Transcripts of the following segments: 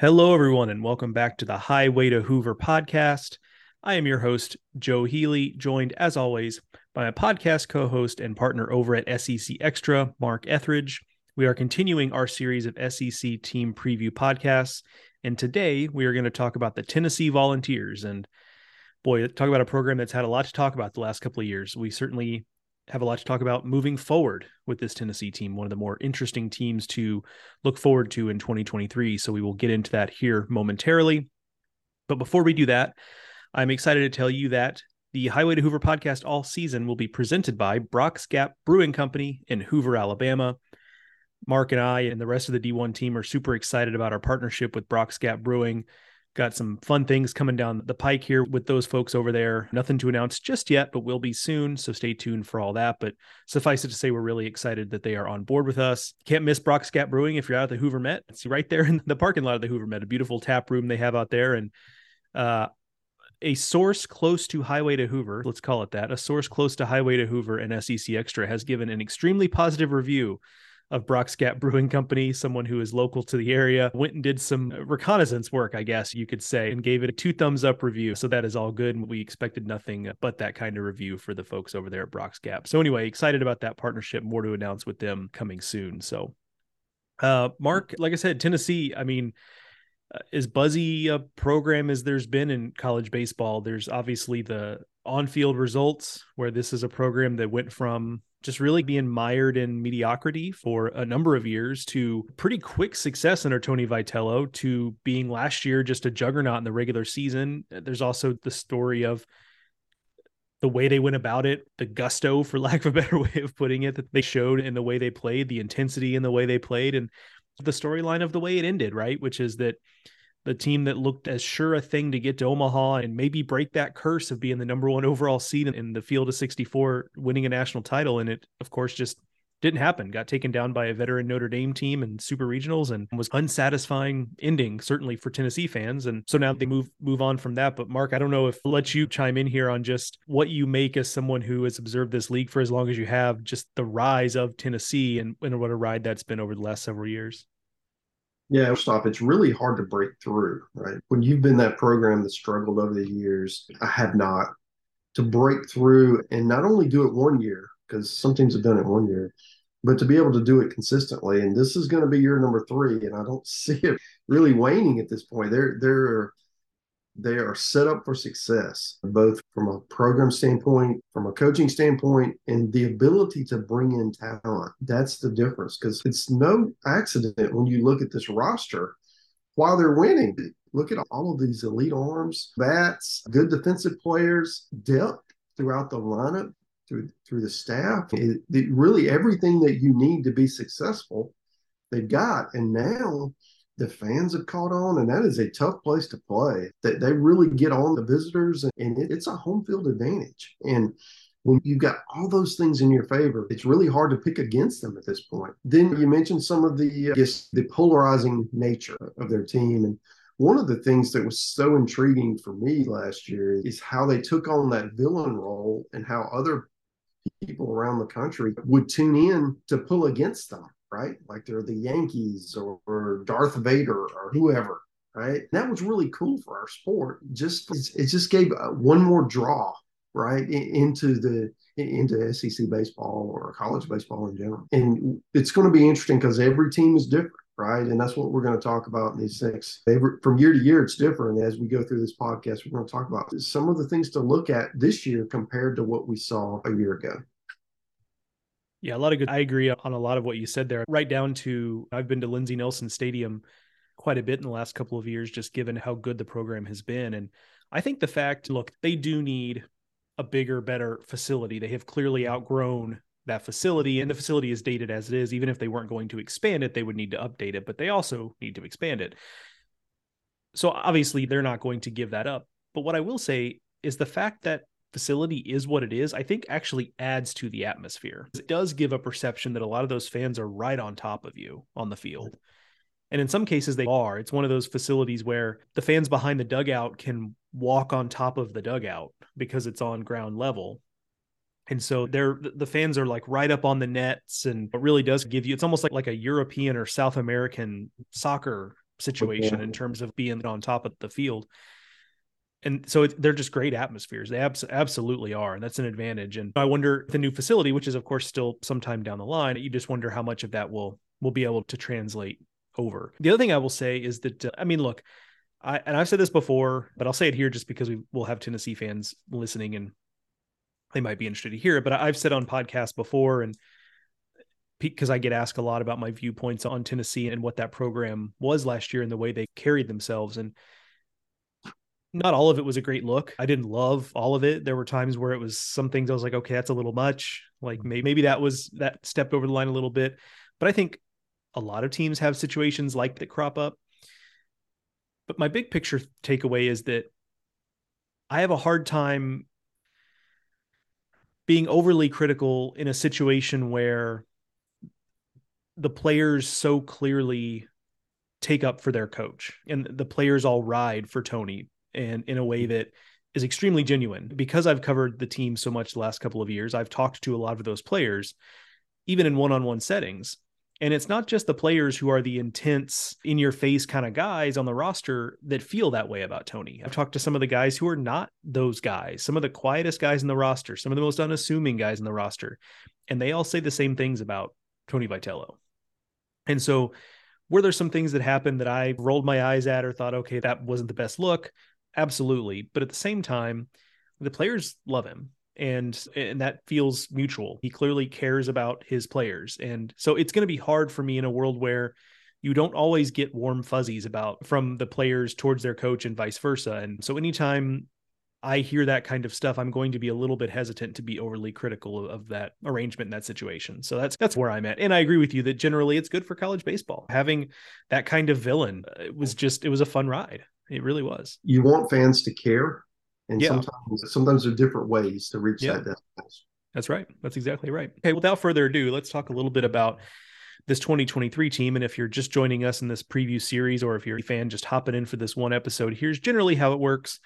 Hello, everyone, and welcome back to the Highway to Hoover podcast. I am your host, Joe Healy, joined as always by my podcast co host and partner over at SEC Extra, Mark Etheridge. We are continuing our series of SEC team preview podcasts. And today we are going to talk about the Tennessee Volunteers. And boy, talk about a program that's had a lot to talk about the last couple of years. We certainly have a lot to talk about moving forward with this Tennessee team, one of the more interesting teams to look forward to in 2023. So we will get into that here momentarily. But before we do that, I'm excited to tell you that the Highway to Hoover podcast all season will be presented by Brock's Gap Brewing Company in Hoover, Alabama. Mark and I and the rest of the D1 team are super excited about our partnership with Brock's Gap Brewing. Got some fun things coming down the pike here with those folks over there. Nothing to announce just yet, but we'll be soon. So stay tuned for all that. But suffice it to say, we're really excited that they are on board with us. Can't miss Brock's Gap Brewing if you're out at the Hoover Met. It's right there in the parking lot of the Hoover Met, a beautiful tap room they have out there. And uh, a source close to Highway to Hoover, let's call it that, a source close to Highway to Hoover and SEC Extra has given an extremely positive review of Brock's Gap Brewing Company, someone who is local to the area, went and did some reconnaissance work, I guess you could say, and gave it a two thumbs up review. So that is all good. We expected nothing but that kind of review for the folks over there at Brock's Gap. So anyway, excited about that partnership. More to announce with them coming soon. So, uh, Mark, like I said, Tennessee, I mean, uh, as buzzy a program as there's been in college baseball, there's obviously the on field results where this is a program that went from just really being mired in mediocrity for a number of years to pretty quick success under Tony Vitello to being last year just a juggernaut in the regular season. Uh, there's also the story of the way they went about it, the gusto, for lack of a better way of putting it, that they showed in the way they played, the intensity in the way they played, and the storyline of the way it ended, right? Which is that the team that looked as sure a thing to get to Omaha and maybe break that curse of being the number one overall seed in the field of 64, winning a national title. And it, of course, just didn't happen. Got taken down by a veteran Notre Dame team and super regionals and was unsatisfying ending, certainly for Tennessee fans. And so now they move move on from that. But Mark, I don't know if I'll let you chime in here on just what you make as someone who has observed this league for as long as you have, just the rise of Tennessee and, and what a ride that's been over the last several years. Yeah, stop. It's really hard to break through, right? When you've been that program that struggled over the years, I have not. To break through and not only do it one year, because some teams have done it one year, but to be able to do it consistently. And this is going to be year number three, and I don't see it really waning at this point. They're they're they are set up for success, both from a program standpoint, from a coaching standpoint, and the ability to bring in talent. That's the difference because it's no accident when you look at this roster while they're winning. Look at all of these elite arms, bats, good defensive players, depth throughout the lineup, through through the staff. It, it, really everything that you need to be successful, they've got. And now the fans have caught on, and that is a tough place to play. That they really get on the visitors, and it's a home field advantage. And when you've got all those things in your favor, it's really hard to pick against them at this point. Then you mentioned some of the, I guess, the polarizing nature of their team, and one of the things that was so intriguing for me last year is how they took on that villain role and how other people around the country would tune in to pull against them right? Like they're the Yankees or, or Darth Vader or whoever, right? that was really cool for our sport. Just it just gave uh, one more draw, right, into the into SEC baseball or college baseball in general. And it's going to be interesting because every team is different. Right. And that's what we're going to talk about in these six. From year to year, it's different. As we go through this podcast, we're going to talk about some of the things to look at this year compared to what we saw a year ago. Yeah, a lot of good. I agree on a lot of what you said there. Right down to I've been to Lindsey Nelson Stadium quite a bit in the last couple of years, just given how good the program has been. And I think the fact, look, they do need a bigger, better facility. They have clearly outgrown that facility, and the facility is dated as it is. Even if they weren't going to expand it, they would need to update it, but they also need to expand it. So obviously, they're not going to give that up. But what I will say is the fact that facility is what it is, I think actually adds to the atmosphere. It does give a perception that a lot of those fans are right on top of you on the field. And in some cases, they are. It's one of those facilities where the fans behind the dugout can walk on top of the dugout because it's on ground level. And so they're the fans are like right up on the nets, and it really does give you it's almost like like a European or South American soccer situation in terms of being on top of the field. And so it, they're just great atmospheres. They abs- absolutely are. And that's an advantage. And I wonder the new facility, which is of course still sometime down the line, you just wonder how much of that will will be able to translate over. The other thing I will say is that uh, I mean, look, I and I've said this before, but I'll say it here just because we will have Tennessee fans listening and they might be interested to hear it. But I've said on podcasts before and because I get asked a lot about my viewpoints on Tennessee and what that program was last year and the way they carried themselves. And not all of it was a great look. I didn't love all of it. There were times where it was some things I was like, okay, that's a little much. Like maybe, maybe that was that stepped over the line a little bit. But I think a lot of teams have situations like that crop up. But my big picture takeaway is that I have a hard time being overly critical in a situation where the players so clearly take up for their coach and the players all ride for Tony and in a way that is extremely genuine because I've covered the team so much the last couple of years I've talked to a lot of those players even in one-on-one settings and it's not just the players who are the intense in your face kind of guys on the roster that feel that way about Tony. I've talked to some of the guys who are not those guys, some of the quietest guys in the roster, some of the most unassuming guys in the roster, and they all say the same things about Tony Vitello. And so, were there some things that happened that I rolled my eyes at or thought, okay, that wasn't the best look? Absolutely. But at the same time, the players love him and and that feels mutual. He clearly cares about his players. And so it's going to be hard for me in a world where you don't always get warm fuzzies about from the players towards their coach and vice versa. And so anytime I hear that kind of stuff, I'm going to be a little bit hesitant to be overly critical of that arrangement in that situation. So that's that's where I'm at. And I agree with you that generally it's good for college baseball. Having that kind of villain uh, it was just it was a fun ride. It really was. You want fans to care, and yeah. sometimes sometimes there are different ways to reach yeah. that destination. That's right. That's exactly right. Okay, without further ado, let's talk a little bit about this 2023 team. And if you're just joining us in this preview series, or if you're a fan just hopping in for this one episode, here's generally how it works.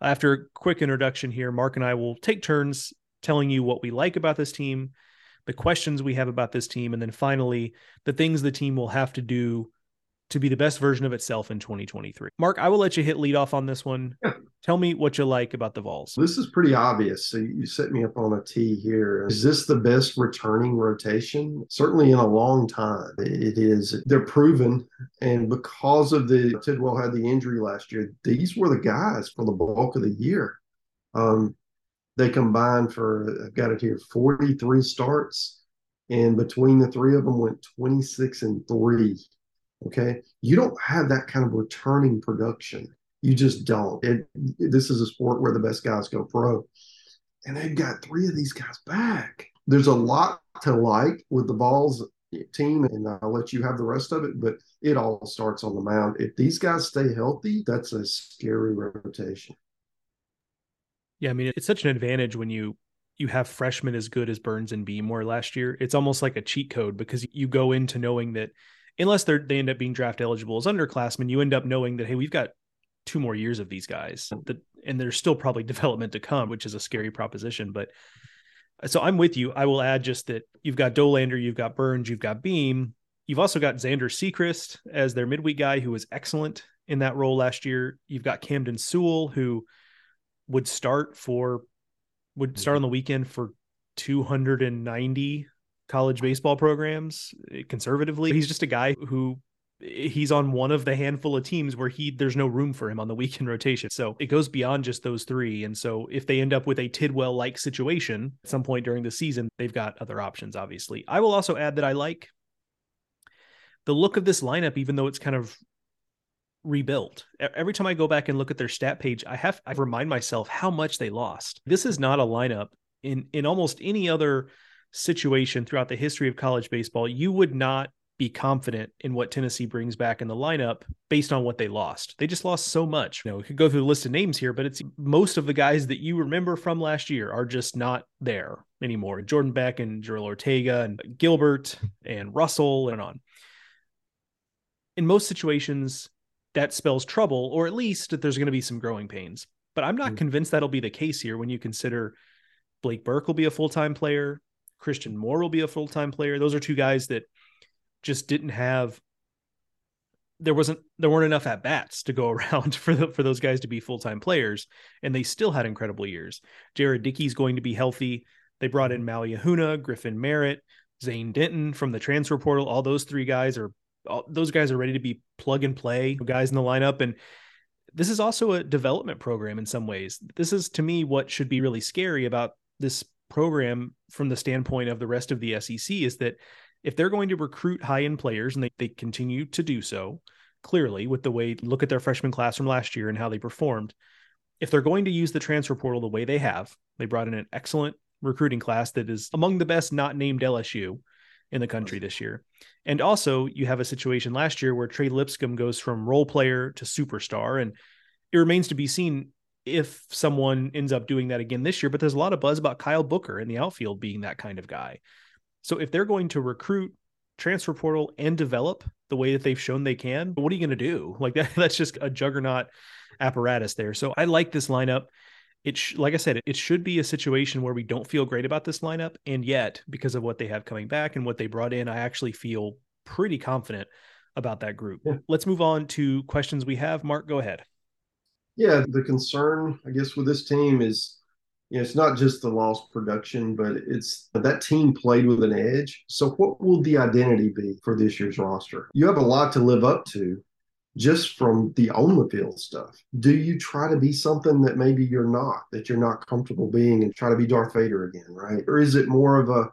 After a quick introduction here, Mark and I will take turns telling you what we like about this team, the questions we have about this team, and then finally, the things the team will have to do to be the best version of itself in 2023. Mark, I will let you hit lead off on this one. Yeah. Tell me what you like about the Vols. This is pretty obvious. So you set me up on a tee here. Is this the best returning rotation? Certainly in a long time. It is. They're proven. And because of the Tidwell had the injury last year, these were the guys for the bulk of the year. Um, they combined for, I've got it here, 43 starts. And between the three of them went 26 and three. Okay. You don't have that kind of returning production. You just don't. It, this is a sport where the best guys go pro. And they've got three of these guys back. There's a lot to like with the Vols team, and I'll let you have the rest of it, but it all starts on the mound. If these guys stay healthy, that's a scary rotation. Yeah, I mean, it's such an advantage when you you have freshmen as good as Burns and Beam were last year. It's almost like a cheat code because you go into knowing that unless they they end up being draft eligible as underclassmen, you end up knowing that hey, we've got two more years of these guys, that, and there's still probably development to come, which is a scary proposition. But so I'm with you. I will add just that you've got Dollander, you've got Burns, you've got Beam, you've also got Xander Sechrist as their midweek guy, who was excellent in that role last year. You've got Camden Sewell, who would start for would start on the weekend for 290 college baseball programs eh, conservatively. He's just a guy who eh, he's on one of the handful of teams where he there's no room for him on the weekend rotation. So it goes beyond just those three. And so if they end up with a Tidwell like situation at some point during the season, they've got other options, obviously. I will also add that I like the look of this lineup, even though it's kind of rebuilt. Every time I go back and look at their stat page, I have I remind myself how much they lost. This is not a lineup in in almost any other situation throughout the history of college baseball, you would not be confident in what Tennessee brings back in the lineup based on what they lost. They just lost so much. You know, we could go through the list of names here, but it's most of the guys that you remember from last year are just not there anymore. Jordan Beck and Jorel Ortega and Gilbert and Russell and on. In most situations, that spells trouble, or at least that there's going to be some growing pains. But I'm not mm-hmm. convinced that'll be the case here when you consider Blake Burke will be a full time player. Christian Moore will be a full time player. Those are two guys that just didn't have there wasn't there weren't enough at bats to go around for the, for those guys to be full time players, and they still had incredible years. Jared Dickey's going to be healthy. They brought in Maui Ahuna, Griffin Merritt, Zane Denton from the transfer portal. All those three guys are all, those guys are ready to be plug and play guys in the lineup, and this is also a development program in some ways. This is to me what should be really scary about this program from the standpoint of the rest of the SEC is that if they're going to recruit high end players and they, they continue to do so clearly with the way look at their freshman class from last year and how they performed if they're going to use the transfer portal the way they have they brought in an excellent recruiting class that is among the best not named lsu in the country this year. And also you have a situation last year where trey lipscomb goes from role player to superstar and it remains to be seen if someone ends up doing that again this year but there's a lot of buzz about kyle booker in the outfield being that kind of guy so if they're going to recruit, transfer portal, and develop the way that they've shown they can, what are you going to do? Like that, that's just a juggernaut apparatus there. So I like this lineup. It sh- like I said, it should be a situation where we don't feel great about this lineup, and yet because of what they have coming back and what they brought in, I actually feel pretty confident about that group. Yeah. Let's move on to questions we have. Mark, go ahead. Yeah, the concern, I guess, with this team is you know, it's not just the lost production, but it's that team played with an edge. So, what will the identity be for this year's roster? You have a lot to live up to just from the on the field stuff. Do you try to be something that maybe you're not, that you're not comfortable being, and try to be Darth Vader again, right? Or is it more of a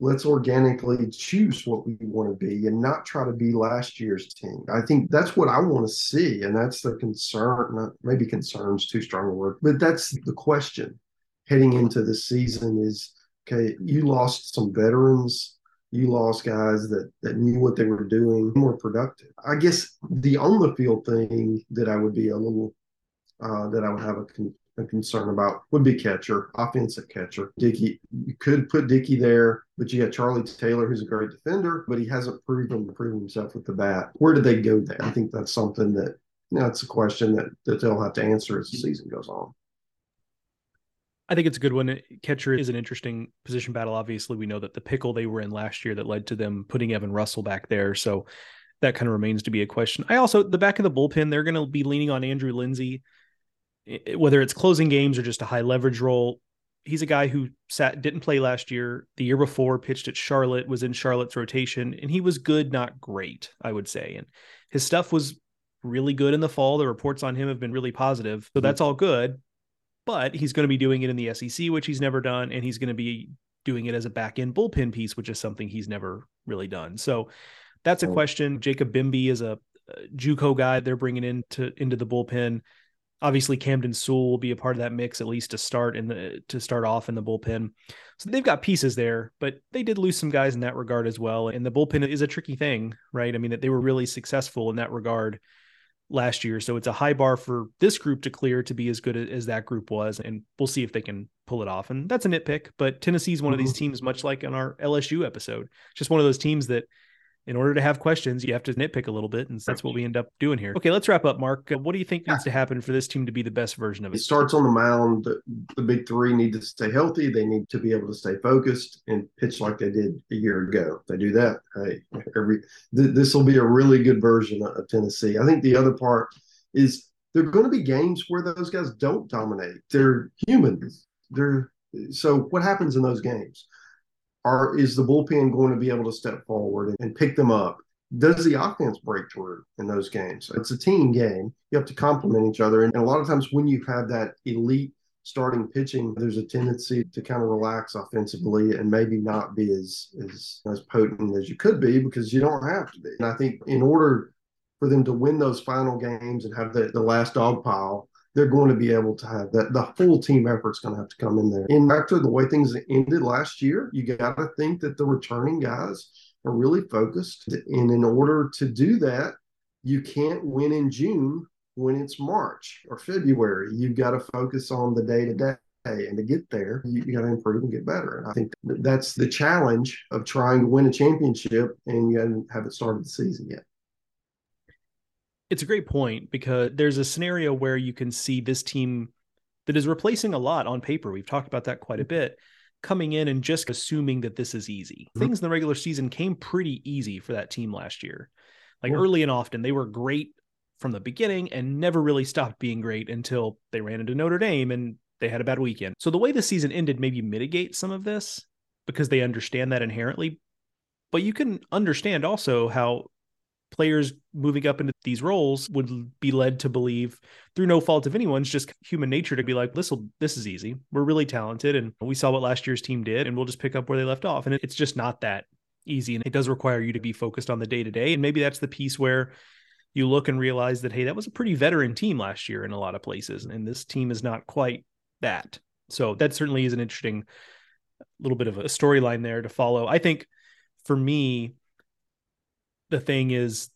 let's organically choose what we want to be and not try to be last year's team. I think that's what I want to see. And that's the concern, not maybe concerns too strong a word, but that's the question heading into the season is okay, you lost some veterans, you lost guys that that knew what they were doing, more productive. I guess the on the field thing that I would be a little uh, that I would have a, a, concern about would be catcher, offensive catcher. Dickey, you could put Dickey there, but you got Charlie Taylor, who's a great defender, but he hasn't proven proven himself with the bat. Where did they go there? I think that's something that you know, it's a question that, that they'll have to answer as the season goes on. I think it's a good one. Catcher is an interesting position battle. Obviously, we know that the pickle they were in last year that led to them putting Evan Russell back there. So that kind of remains to be a question. I also, the back of the bullpen, they're going to be leaning on Andrew Lindsey, whether it's closing games or just a high leverage role. He's a guy who sat, didn't play last year. The year before, pitched at Charlotte, was in Charlotte's rotation, and he was good, not great, I would say. And his stuff was really good in the fall. The reports on him have been really positive. So mm-hmm. that's all good but he's going to be doing it in the SEC, which he's never done, and he's going to be doing it as a back end bullpen piece, which is something he's never really done. So that's a oh. question. Jacob Bimby is a, a JUCO guy they're bringing into into the bullpen. Obviously, Camden Sewell will be a part of that mix at least to start in the to start off in the bullpen. So they've got pieces there, but they did lose some guys in that regard as well. And the bullpen is a tricky thing, right? I mean, that they were really successful in that regard last year. So it's a high bar for this group to clear to be as good as that group was. And we'll see if they can pull it off. And that's a nitpick, but Tennessee's one mm-hmm. of these mm-hmm. teams, much like in our LSU episode, just one of those teams that in order to have questions, you have to nitpick a little bit. And that's what we end up doing here. Okay, let's wrap up, Mark. Uh, what do you think needs to happen for this team to be the best version of it? It starts on the mound. The, the big three need to stay healthy. They need to be able to stay focused and pitch like they did a year ago. If they do that, hey, every th- this will be a really good version of Tennessee. I think the other part is there are going to be games where those guys don't dominate. They're humans. They're so what happens in those games? Are is the bullpen going to be able to step forward and, and pick them up? Does the offense break through in those games? It's a team game. You have to complement each other. And, and a lot of times when you have that elite starting pitching, there's a tendency to kind of relax offensively and maybe not be as as as potent as you could be because you don't have to be. And I think in order for them to win those final games and have the, the last dog pile, they're going to be able to have that. The full team effort's going to have to come in there. And after the way things ended last year, you got to think that the returning guys are really focused. And in order to do that, you can't win in June when it's March or February. You've got to focus on the day to day. And to get there, you, you got to improve and get better. And I think that's the challenge of trying to win a championship, and you haven't started the season yet it's a great point because there's a scenario where you can see this team that is replacing a lot on paper. We've talked about that quite a bit. Coming in and just assuming that this is easy. Mm-hmm. Things in the regular season came pretty easy for that team last year. Like early and often, they were great from the beginning and never really stopped being great until they ran into Notre Dame and they had a bad weekend. So the way the season ended maybe mitigate some of this because they understand that inherently. But you can understand also how players moving up into these roles would be led to believe through no fault of anyone's just human nature to be like this will this is easy. We're really talented and we saw what last year's team did and we'll just pick up where they left off. And it's just not that easy and it does require you to be focused on the day to day and maybe that's the piece where you look and realize that hey that was a pretty veteran team last year in a lot of places and this team is not quite that. So that certainly is an interesting little bit of a storyline there to follow. I think for me the thing is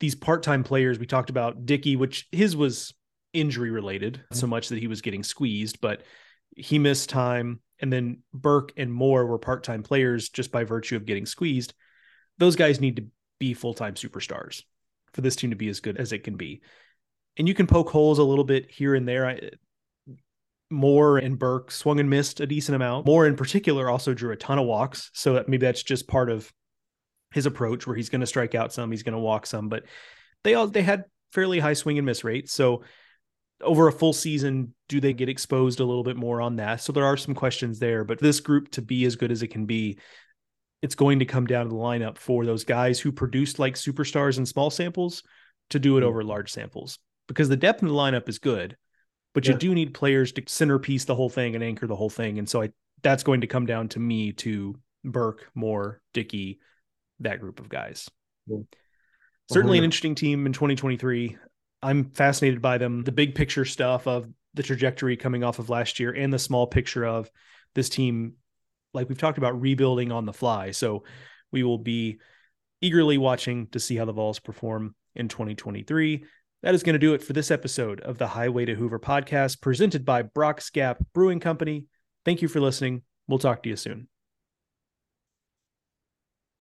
these part-time players we talked about Dickey which his was injury related mm-hmm. so much that he was getting squeezed but he missed time and then Burke and Moore were part-time players just by virtue of getting squeezed those guys need to be full-time superstars for this team to be as good as it can be and you can poke holes a little bit here and there I, Moore and Burke swung and missed a decent amount. Moore in particular also drew a ton of walks. So maybe that's just part of his approach where he's going to strike out some, he's going to walk some, but they all they had fairly high swing and miss rates. So over a full season, do they get exposed a little bit more on that? So there are some questions there, but this group to be as good as it can be, it's going to come down to the lineup for those guys who produced like superstars in small samples to do it mm-hmm. over large samples because the depth in the lineup is good, but yeah. you do need players to centerpiece the whole thing and anchor the whole thing. And so I that's going to come down to me to Burke, Moore, Dickey, that group of guys. Yeah. Certainly an uh-huh. interesting team in 2023. I'm fascinated by them. The big picture stuff of the trajectory coming off of last year and the small picture of this team, like we've talked about, rebuilding on the fly. So we will be eagerly watching to see how the Vols perform in 2023. That is going to do it for this episode of the Highway to Hoover podcast presented by Brock's Gap Brewing Company. Thank you for listening. We'll talk to you soon.